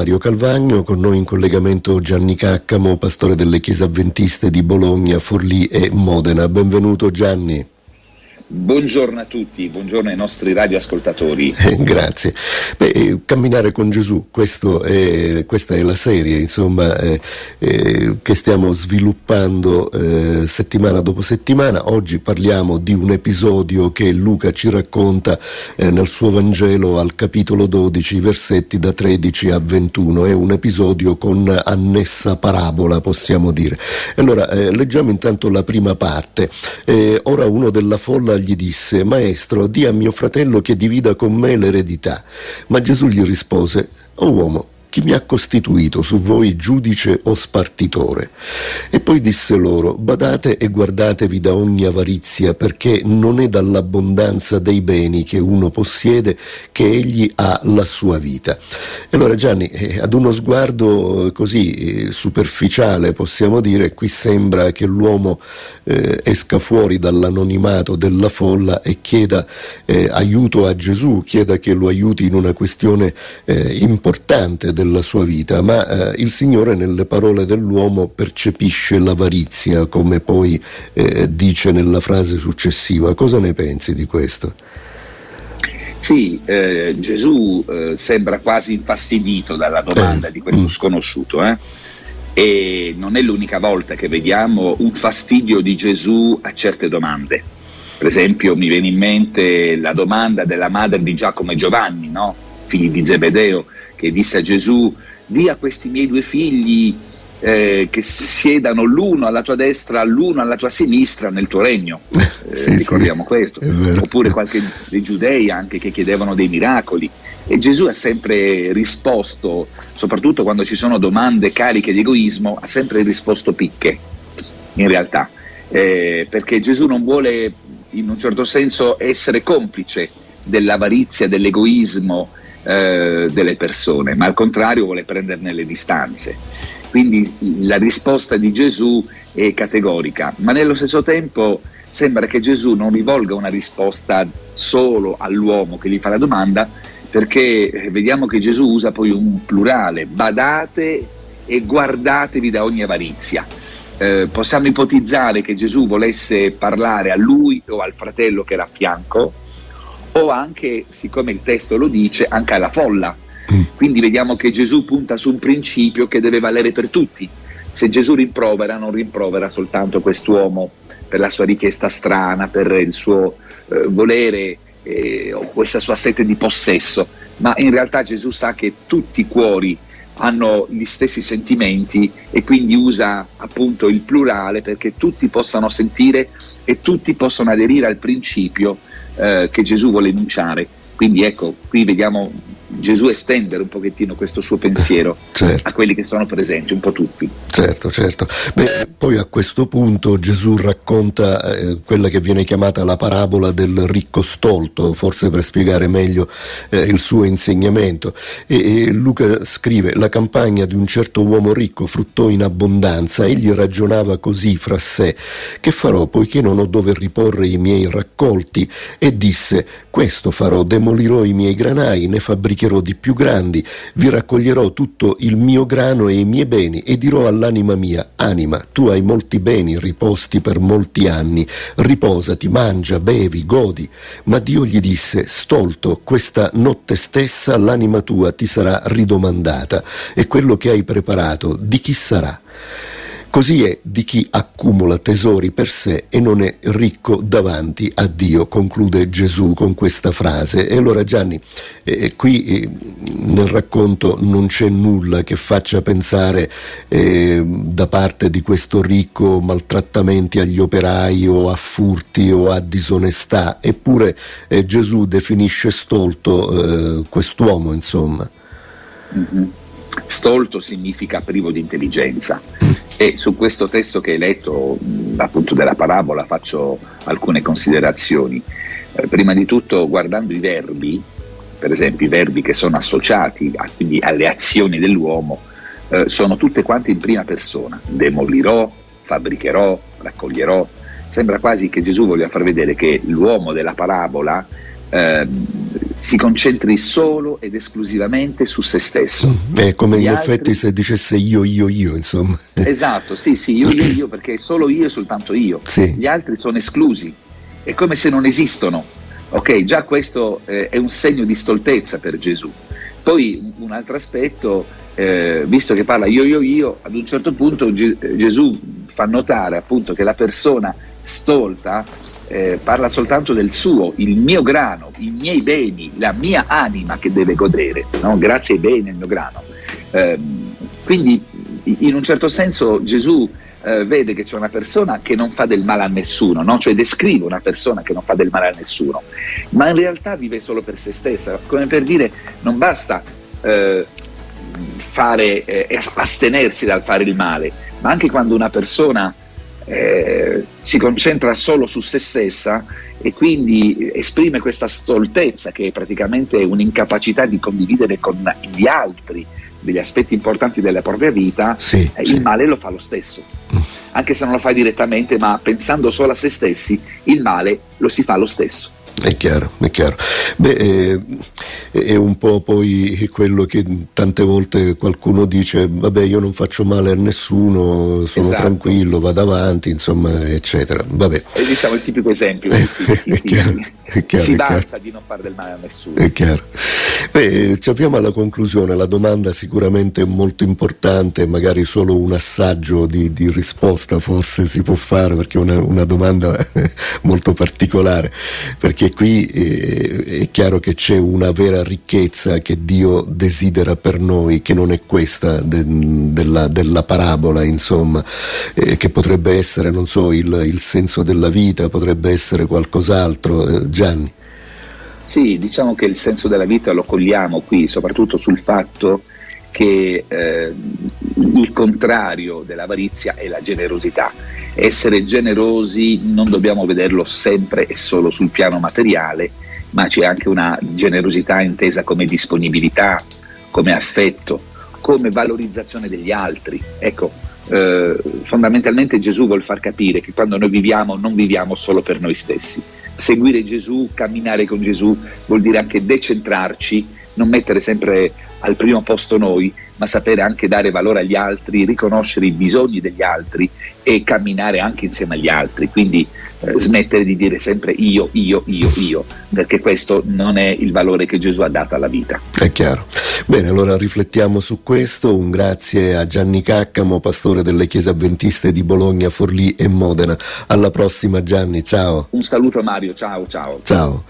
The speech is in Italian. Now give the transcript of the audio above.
Mario Calvagno, con noi in collegamento Gianni Caccamo, pastore delle chiese avventiste di Bologna, Forlì e Modena. Benvenuto Gianni. Buongiorno a tutti, buongiorno ai nostri radioascoltatori. Eh, grazie. Beh, eh, camminare con Gesù, è, questa è la serie insomma, eh, eh, che stiamo sviluppando eh, settimana dopo settimana. Oggi parliamo di un episodio che Luca ci racconta eh, nel suo Vangelo al capitolo 12, versetti da 13 a 21. È un episodio con annessa parabola, possiamo dire. Allora, leggiamo intanto la prima parte. ora uno della folla gli disse, Maestro, di a mio fratello che divida con me l'eredità. Ma Gesù gli rispose, O uomo, chi mi ha costituito su voi giudice o spartitore? E poi disse loro, badate e guardatevi da ogni avarizia, perché non è dall'abbondanza dei beni che uno possiede che egli ha la sua vita. E allora Gianni, eh, ad uno sguardo eh, così eh, superficiale possiamo dire, qui sembra che l'uomo eh, esca fuori dall'anonimato della folla e chieda eh, aiuto a Gesù, chieda che lo aiuti in una questione eh, importante della sua vita, ma eh, il Signore nelle parole dell'uomo percepisce l'avarizia, come poi eh, dice nella frase successiva. Cosa ne pensi di questo? Sì, eh, Gesù eh, sembra quasi infastidito dalla domanda eh, di questo mm. sconosciuto, eh? e non è l'unica volta che vediamo un fastidio di Gesù a certe domande. Per esempio mi viene in mente la domanda della madre di Giacomo e Giovanni, no? Figli di Zebedeo, che disse a Gesù, di a questi miei due figli eh, che siedano l'uno alla tua destra, l'uno alla tua sinistra nel tuo regno. Eh, sì, ricordiamo sì, questo. Oppure qualche dei giudei anche che chiedevano dei miracoli. E Gesù ha sempre risposto, soprattutto quando ci sono domande cariche di egoismo, ha sempre risposto picche, in realtà. Eh, perché Gesù non vuole in un certo senso essere complice dell'avarizia, dell'egoismo, eh, delle persone, ma al contrario vuole prenderne le distanze. Quindi la risposta di Gesù è categorica, ma nello stesso tempo sembra che Gesù non rivolga una risposta solo all'uomo che gli fa la domanda, perché vediamo che Gesù usa poi un plurale, badate e guardatevi da ogni avarizia. Eh, possiamo ipotizzare che Gesù volesse parlare a lui o al fratello che era a fianco, o anche, siccome il testo lo dice, anche alla folla. Mm. Quindi vediamo che Gesù punta su un principio che deve valere per tutti. Se Gesù rimprovera, non rimprovera soltanto quest'uomo per la sua richiesta strana, per il suo eh, volere eh, o questa sua sete di possesso, ma in realtà Gesù sa che tutti i cuori hanno gli stessi sentimenti e quindi usa appunto il plurale perché tutti possano sentire e tutti possano aderire al principio eh, che Gesù vuole enunciare. Quindi ecco, qui vediamo Gesù estendere un pochettino questo suo pensiero certo. a quelli che sono presenti, un po' tutti. Certo, certo. Beh, poi a questo punto Gesù racconta eh, quella che viene chiamata la parabola del ricco stolto, forse per spiegare meglio eh, il suo insegnamento. E, e, Luca scrive, la campagna di un certo uomo ricco fruttò in abbondanza, egli ragionava così fra sé, che farò poiché non ho dove riporre i miei raccolti? E disse, questo farò, demolirò i miei granai, ne fabbricherò di più grandi, vi raccoglierò tutto il mio grano e i miei beni e dirò all'anima mia, anima, tu hai molti beni riposti per molti anni, riposati, mangia, bevi, godi. Ma Dio gli disse, stolto, questa notte stessa l'anima tua ti sarà ridomandata e quello che hai preparato di chi sarà? Così è di chi accumula tesori per sé e non è ricco davanti a Dio, conclude Gesù con questa frase. E allora Gianni, eh, qui eh, nel racconto non c'è nulla che faccia pensare eh, da parte di questo ricco maltrattamenti agli operai o a furti o a disonestà, eppure eh, Gesù definisce stolto eh, quest'uomo, insomma. Mm-hmm. Stolto significa privo di intelligenza e su questo testo che hai letto, appunto della parabola, faccio alcune considerazioni. Eh, prima di tutto, guardando i verbi, per esempio i verbi che sono associati a, quindi alle azioni dell'uomo, eh, sono tutte quante in prima persona. Demolirò, fabbricherò, raccoglierò. Sembra quasi che Gesù voglia far vedere che l'uomo della parabola eh, si concentri solo ed esclusivamente su se stesso. Mm, è come Gli in altri... effetti se dicesse io, io, io, insomma. Esatto, sì, sì, io, io, io, perché solo io e soltanto io. Sì. Gli altri sono esclusi, è come se non esistono. Ok, già questo eh, è un segno di stoltezza per Gesù. Poi un altro aspetto, eh, visto che parla io, io, io, ad un certo punto Ge- Gesù fa notare appunto che la persona stolta eh, parla soltanto del suo, il mio grano, i miei beni, la mia anima che deve godere, no? grazie ai beni del mio grano. Eh, quindi in un certo senso Gesù eh, vede che c'è una persona che non fa del male a nessuno, no? cioè descrive una persona che non fa del male a nessuno, ma in realtà vive solo per se stessa, come per dire non basta eh, fare, eh, astenersi dal fare il male, ma anche quando una persona eh, si concentra solo su se stessa e quindi esprime questa stoltezza che è praticamente un'incapacità di condividere con gli altri degli aspetti importanti della propria vita, sì, eh, sì. il male lo fa lo stesso. Mm. Anche se non lo fa direttamente, ma pensando solo a se stessi, il male lo si fa lo stesso. È chiaro, è chiaro. Beh, eh, è un po' poi quello che tante volte qualcuno dice, vabbè io non faccio male a nessuno, sono esatto. tranquillo, vado avanti, insomma, eccetera. Vabbè. E diciamo il tipico esempio, si, si, è chiaro, si di non fare del male a nessuno. È chiaro. Beh, ci avviamo alla conclusione, la domanda sicuramente è molto importante, magari solo un assaggio di, di risposta forse si può fare perché è una, una domanda molto particolare, perché qui eh, è chiaro che c'è una vera ricchezza che Dio desidera per noi, che non è questa de, della, della, parabola, insomma, eh, che potrebbe essere, non so, il, il, senso della vita, potrebbe essere qualcos'altro. Eh, Gianni. Sì, diciamo che il senso della vita lo cogliamo qui, soprattutto sul fatto che eh, il contrario dell'avarizia è la generosità. Essere generosi non dobbiamo vederlo sempre e solo sul piano materiale, ma c'è anche una generosità intesa come disponibilità, come affetto, come valorizzazione degli altri. Ecco, eh, fondamentalmente Gesù vuol far capire che quando noi viviamo non viviamo solo per noi stessi, seguire Gesù, camminare con Gesù vuol dire anche decentrarci, non mettere sempre al primo posto noi, ma sapere anche dare valore agli altri, riconoscere i bisogni degli altri e camminare anche insieme agli altri. Quindi eh, smettere di dire sempre io, io, io, io, perché questo non è il valore che Gesù ha dato alla vita. È chiaro. Bene, allora riflettiamo su questo. Un grazie a Gianni Caccamo, pastore delle chiese avventiste di Bologna, Forlì e Modena. Alla prossima Gianni, ciao. Un saluto Mario, ciao ciao. Ciao.